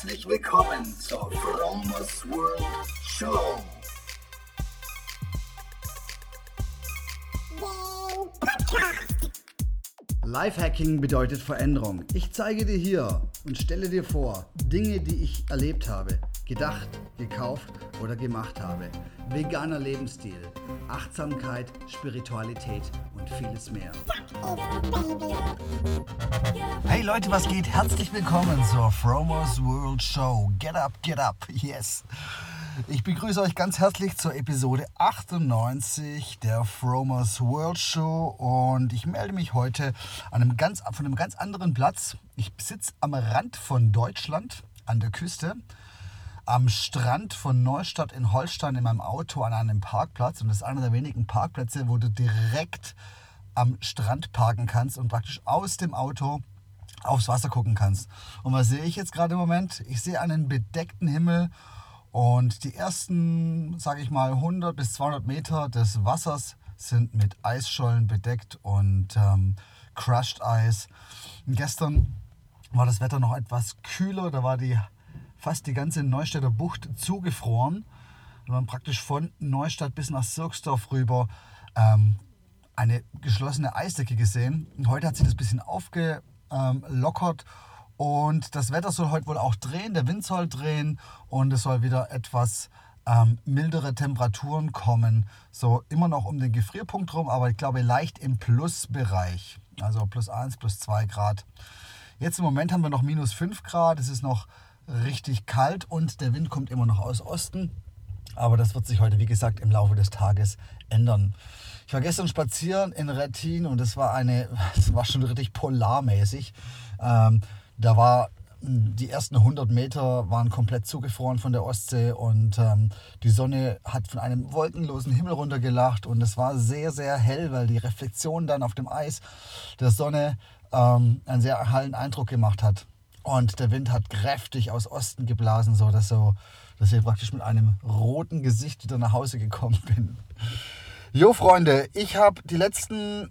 Herzlich willkommen zur Fromers World Show. Lifehacking bedeutet Veränderung. Ich zeige dir hier und stelle dir vor Dinge, die ich erlebt habe, gedacht, gekauft oder gemacht habe. Veganer Lebensstil, Achtsamkeit, Spiritualität und vieles mehr. Hey Leute, was geht? Herzlich willkommen zur Fromers World Show. Get up, get up, yes. Ich begrüße euch ganz herzlich zur Episode 98 der Fromers World Show und ich melde mich heute an einem ganz, von einem ganz anderen Platz. Ich sitze am Rand von Deutschland, an der Küste, am Strand von Neustadt in Holstein in meinem Auto an einem Parkplatz und das ist einer der wenigen Parkplätze, wo du direkt am Strand parken kannst und praktisch aus dem Auto aufs Wasser gucken kannst. Und was sehe ich jetzt gerade im Moment? Ich sehe einen bedeckten Himmel und die ersten, sage ich mal, 100 bis 200 Meter des Wassers sind mit Eisschollen bedeckt und ähm, Crushed Eis. Gestern war das Wetter noch etwas kühler, da war die, fast die ganze Neustädter Bucht zugefroren. Und man praktisch von Neustadt bis nach Sirksdorf rüber ähm, eine geschlossene Eisdecke gesehen. Und heute hat sich das ein bisschen aufgelockert und das Wetter soll heute wohl auch drehen, der Wind soll drehen und es soll wieder etwas ähm, mildere Temperaturen kommen. So immer noch um den Gefrierpunkt rum, aber ich glaube leicht im Plusbereich. Also plus 1, plus 2 Grad. Jetzt im Moment haben wir noch minus 5 Grad. Es ist noch richtig kalt und der Wind kommt immer noch aus Osten. Aber das wird sich heute, wie gesagt, im Laufe des Tages ändern. Ich war gestern spazieren in Rettin und es war eine, es war schon richtig polarmäßig. Ähm, da war die ersten 100 Meter waren komplett zugefroren von der Ostsee und ähm, die Sonne hat von einem wolkenlosen Himmel runtergelacht und es war sehr, sehr hell, weil die Reflexion dann auf dem Eis der Sonne ähm, einen sehr hellen Eindruck gemacht hat. Und der Wind hat kräftig aus Osten geblasen, so dass, so, dass ich praktisch mit einem roten Gesicht wieder nach Hause gekommen bin. Jo, Freunde, ich habe die letzten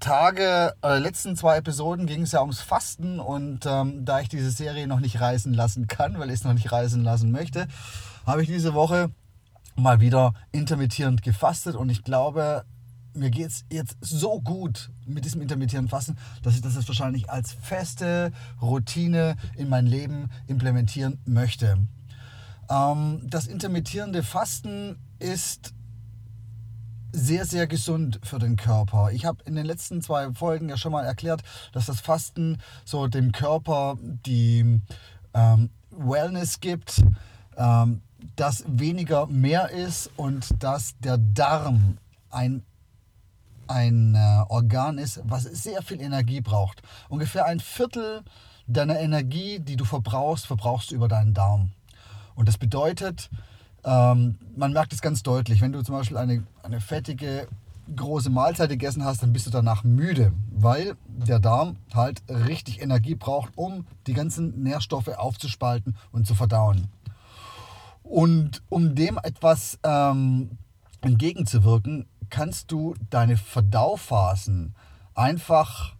Tage, äh, letzten zwei Episoden ging es ja ums Fasten und ähm, da ich diese Serie noch nicht reisen lassen kann, weil ich es noch nicht reisen lassen möchte, habe ich diese Woche mal wieder intermittierend gefastet und ich glaube, mir geht es jetzt so gut mit diesem intermittierenden Fasten, dass ich das jetzt wahrscheinlich als feste Routine in mein Leben implementieren möchte. Ähm, das intermittierende Fasten ist sehr, sehr gesund für den Körper. Ich habe in den letzten zwei Folgen ja schon mal erklärt, dass das Fasten so dem Körper die ähm, Wellness gibt, ähm, dass weniger mehr ist und dass der Darm ein, ein äh, Organ ist, was sehr viel Energie braucht. Ungefähr ein Viertel deiner Energie, die du verbrauchst, verbrauchst du über deinen Darm. Und das bedeutet, ähm, man merkt es ganz deutlich, wenn du zum Beispiel eine, eine fettige, große Mahlzeit gegessen hast, dann bist du danach müde, weil der Darm halt richtig Energie braucht, um die ganzen Nährstoffe aufzuspalten und zu verdauen. Und um dem etwas ähm, entgegenzuwirken, kannst du deine Verdauphasen einfach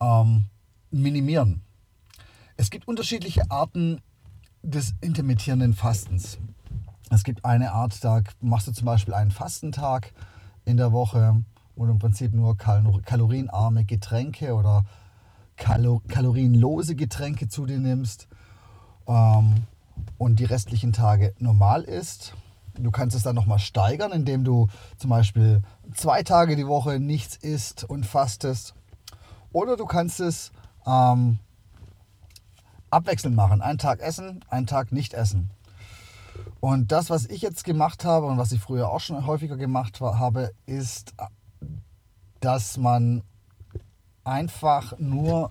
ähm, minimieren. Es gibt unterschiedliche Arten des intermittierenden Fastens. Es gibt eine Art, da machst du zum Beispiel einen Fastentag in der Woche, wo du im Prinzip nur kalorienarme Getränke oder kalorienlose Getränke zu dir nimmst ähm, und die restlichen Tage normal isst. Du kannst es dann nochmal steigern, indem du zum Beispiel zwei Tage die Woche nichts isst und fastest. Oder du kannst es ähm, abwechselnd machen. Einen Tag essen, einen Tag nicht essen. Und das, was ich jetzt gemacht habe und was ich früher auch schon häufiger gemacht habe, ist, dass man einfach nur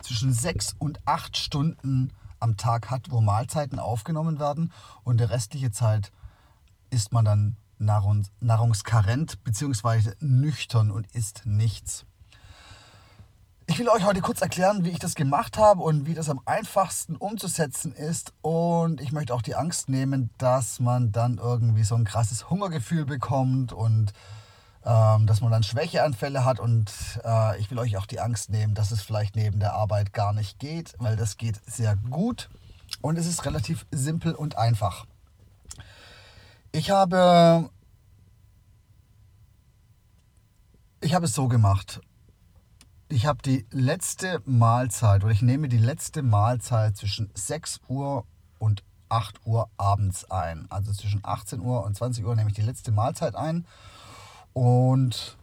zwischen sechs und acht Stunden am Tag hat, wo Mahlzeiten aufgenommen werden und der restliche Zeit ist man dann nahrungskarent bzw. nüchtern und isst nichts. Ich will euch heute kurz erklären, wie ich das gemacht habe und wie das am einfachsten umzusetzen ist. Und ich möchte auch die Angst nehmen, dass man dann irgendwie so ein krasses Hungergefühl bekommt und ähm, dass man dann Schwächeanfälle hat. Und äh, ich will euch auch die Angst nehmen, dass es vielleicht neben der Arbeit gar nicht geht, weil das geht sehr gut. und es ist relativ simpel und einfach. Ich habe, ich habe es so gemacht. Ich habe die letzte Mahlzeit oder ich nehme die letzte Mahlzeit zwischen 6 Uhr und 8 Uhr abends ein. Also zwischen 18 Uhr und 20 Uhr nehme ich die letzte Mahlzeit ein. Und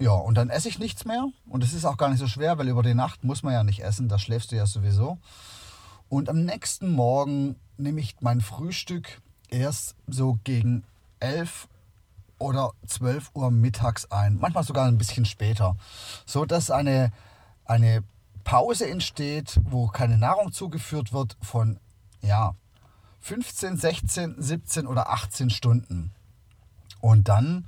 ja, und dann esse ich nichts mehr. Und es ist auch gar nicht so schwer, weil über die Nacht muss man ja nicht essen, da schläfst du ja sowieso. Und am nächsten Morgen nehme ich mein Frühstück erst so gegen 11 oder 12 Uhr mittags ein. Manchmal sogar ein bisschen später. So dass eine, eine Pause entsteht, wo keine Nahrung zugeführt wird von ja, 15, 16, 17 oder 18 Stunden. Und dann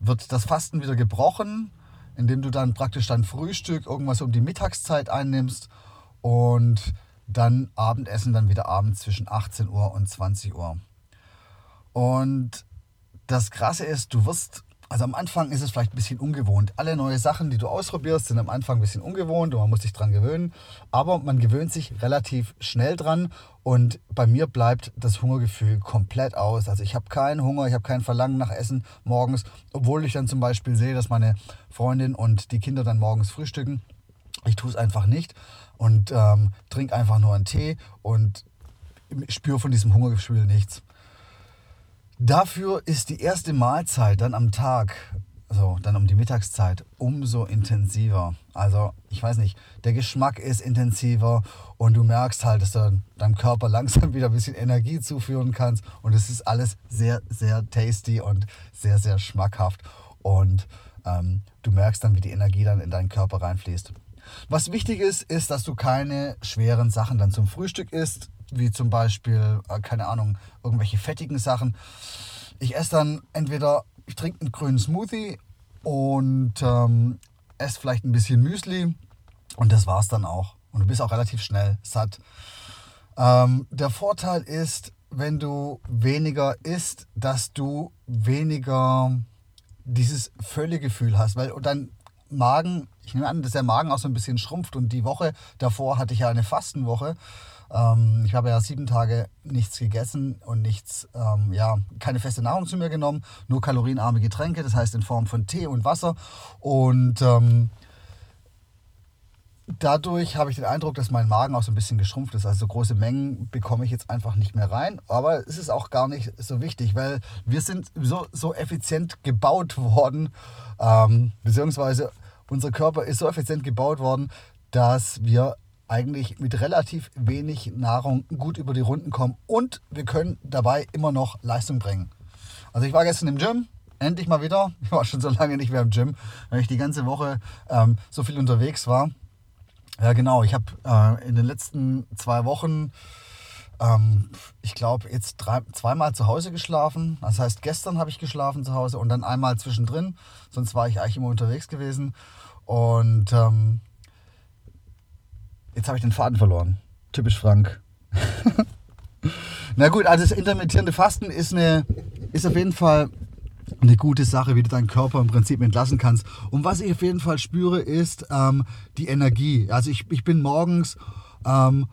wird das Fasten wieder gebrochen, indem du dann praktisch dein Frühstück irgendwas um die Mittagszeit einnimmst und dann Abendessen dann wieder abends zwischen 18 Uhr und 20 Uhr. Und das Krasse ist, du wirst, also am Anfang ist es vielleicht ein bisschen ungewohnt. Alle neue Sachen, die du ausprobierst, sind am Anfang ein bisschen ungewohnt und man muss sich dran gewöhnen. Aber man gewöhnt sich relativ schnell dran und bei mir bleibt das Hungergefühl komplett aus. Also ich habe keinen Hunger, ich habe kein Verlangen nach Essen morgens, obwohl ich dann zum Beispiel sehe, dass meine Freundin und die Kinder dann morgens frühstücken. Ich tue es einfach nicht und ähm, trinke einfach nur einen Tee und spüre von diesem Hungergefühl nichts. Dafür ist die erste Mahlzeit dann am Tag, also dann um die Mittagszeit, umso intensiver. Also ich weiß nicht, der Geschmack ist intensiver und du merkst halt, dass du deinem Körper langsam wieder ein bisschen Energie zuführen kannst und es ist alles sehr, sehr tasty und sehr, sehr schmackhaft und ähm, du merkst dann, wie die Energie dann in deinen Körper reinfließt. Was wichtig ist, ist, dass du keine schweren Sachen dann zum Frühstück isst, wie zum Beispiel, äh, keine Ahnung, irgendwelche fettigen Sachen. Ich esse dann entweder, ich trinke einen grünen Smoothie und ähm, esse vielleicht ein bisschen Müsli und das war's dann auch. Und du bist auch relativ schnell satt. Ähm, der Vorteil ist, wenn du weniger isst, dass du weniger dieses Völlegefühl hast, weil dein Magen, ich nehme an, dass der Magen auch so ein bisschen schrumpft und die Woche davor hatte ich ja eine Fastenwoche ähm, ich habe ja sieben Tage nichts gegessen und nichts, ähm, ja, keine feste Nahrung zu mir genommen, nur kalorienarme Getränke, das heißt in Form von Tee und Wasser. Und ähm, dadurch habe ich den Eindruck, dass mein Magen auch so ein bisschen geschrumpft ist. Also große Mengen bekomme ich jetzt einfach nicht mehr rein. Aber es ist auch gar nicht so wichtig, weil wir sind so, so effizient gebaut worden, ähm, beziehungsweise unser Körper ist so effizient gebaut worden, dass wir eigentlich mit relativ wenig Nahrung gut über die Runden kommen und wir können dabei immer noch Leistung bringen. Also ich war gestern im Gym, endlich mal wieder. Ich war schon so lange nicht mehr im Gym, weil ich die ganze Woche ähm, so viel unterwegs war. Ja genau, ich habe äh, in den letzten zwei Wochen, ähm, ich glaube, jetzt drei, zweimal zu Hause geschlafen. Das heißt, gestern habe ich geschlafen zu Hause und dann einmal zwischendrin. Sonst war ich eigentlich immer unterwegs gewesen. Und ähm, Jetzt habe ich den Faden verloren. Typisch Frank. Na gut, also das intermittierende Fasten ist, eine, ist auf jeden Fall eine gute Sache, wie du deinen Körper im Prinzip entlassen kannst. Und was ich auf jeden Fall spüre, ist ähm, die Energie. Also ich, ich bin morgens ähm,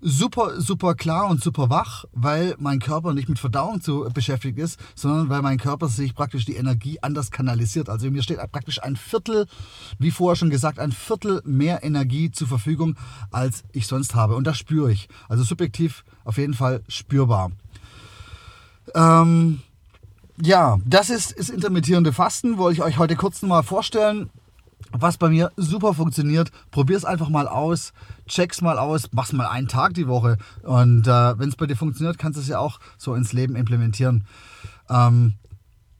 super, super klar und super wach, weil mein Körper nicht mit Verdauung zu beschäftigt ist, sondern weil mein Körper sich praktisch die Energie anders kanalisiert. Also mir steht praktisch ein Viertel, wie vorher schon gesagt, ein Viertel mehr Energie zur Verfügung, als ich sonst habe. Und das spüre ich. Also subjektiv auf jeden Fall spürbar. Ähm, ja, das ist das intermittierende Fasten, wollte ich euch heute kurz mal vorstellen was bei mir super funktioniert. Probier es einfach mal aus, check's mal aus, mach's mal einen Tag die Woche. Und äh, wenn es bei dir funktioniert, kannst du es ja auch so ins Leben implementieren. Ähm,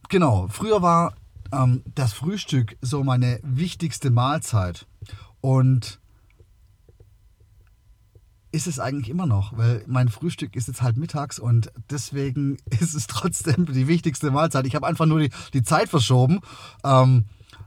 genau, früher war ähm, das Frühstück so meine wichtigste Mahlzeit. Und ist es eigentlich immer noch, weil mein Frühstück ist jetzt halt mittags und deswegen ist es trotzdem die wichtigste Mahlzeit. Ich habe einfach nur die, die Zeit verschoben. Ähm,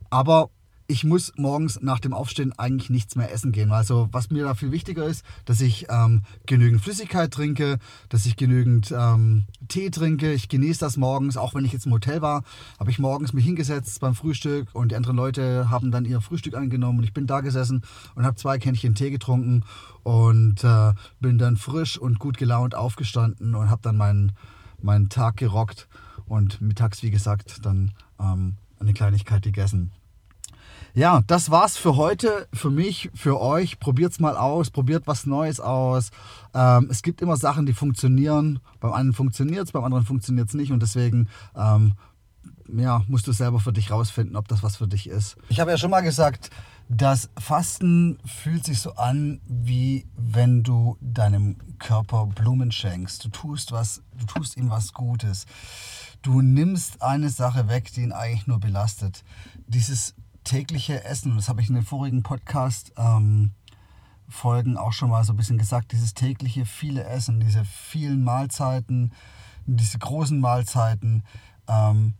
aber ich muss morgens nach dem Aufstehen eigentlich nichts mehr essen gehen. Also was mir da viel wichtiger ist, dass ich ähm, genügend Flüssigkeit trinke, dass ich genügend ähm, Tee trinke. Ich genieße das morgens, auch wenn ich jetzt im Hotel war, habe ich morgens mich hingesetzt beim Frühstück und die anderen Leute haben dann ihr Frühstück angenommen und ich bin da gesessen und habe zwei Kännchen Tee getrunken und äh, bin dann frisch und gut gelaunt aufgestanden und habe dann meinen, meinen Tag gerockt und mittags, wie gesagt, dann ähm, eine Kleinigkeit gegessen. Ja, das war's für heute, für mich, für euch. Probiert's mal aus, probiert was Neues aus. Ähm, es gibt immer Sachen, die funktionieren. Beim einen funktioniert's, beim anderen funktioniert's nicht und deswegen ähm, ja, musst du selber für dich rausfinden, ob das was für dich ist. Ich habe ja schon mal gesagt, das Fasten fühlt sich so an, wie wenn du deinem Körper Blumen schenkst. Du tust was, du tust ihm was Gutes. Du nimmst eine Sache weg, die ihn eigentlich nur belastet. Dieses tägliche Essen, das habe ich in den vorigen Podcast ähm, auch schon mal so ein bisschen gesagt, dieses tägliche viele Essen, diese vielen Mahlzeiten, diese großen Mahlzeiten ähm,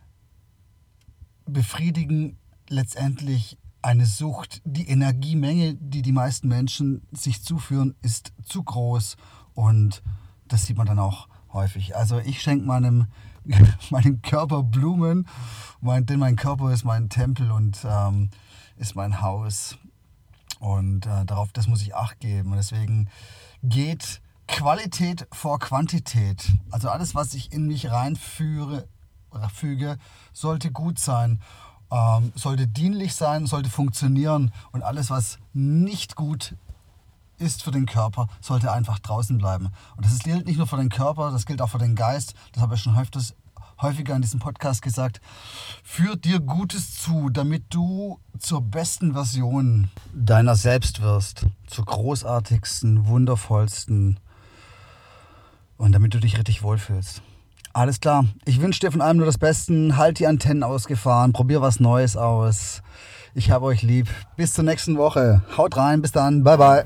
befriedigen letztendlich eine Sucht. Die Energiemenge, die die meisten Menschen sich zuführen, ist zu groß und das sieht man dann auch häufig. Also ich schenke meinem meinen Körper Blumen, mein, denn mein Körper ist mein Tempel und ähm, ist mein Haus. Und äh, darauf, das muss ich Acht geben. Und deswegen geht Qualität vor Quantität. Also alles, was ich in mich reinführe, füge, sollte gut sein, ähm, sollte dienlich sein, sollte funktionieren. Und alles, was nicht gut ist für den Körper, sollte einfach draußen bleiben. Und das gilt nicht nur für den Körper, das gilt auch für den Geist. Das habe ich schon öfters, häufiger in diesem Podcast gesagt. Führt dir Gutes zu, damit du zur besten Version deiner selbst wirst. Zur großartigsten, wundervollsten. Und damit du dich richtig wohlfühlst. Alles klar. Ich wünsche dir von allem nur das Beste. Halt die Antennen ausgefahren. Probier was Neues aus. Ich habe euch lieb. Bis zur nächsten Woche. Haut rein. Bis dann. Bye, bye.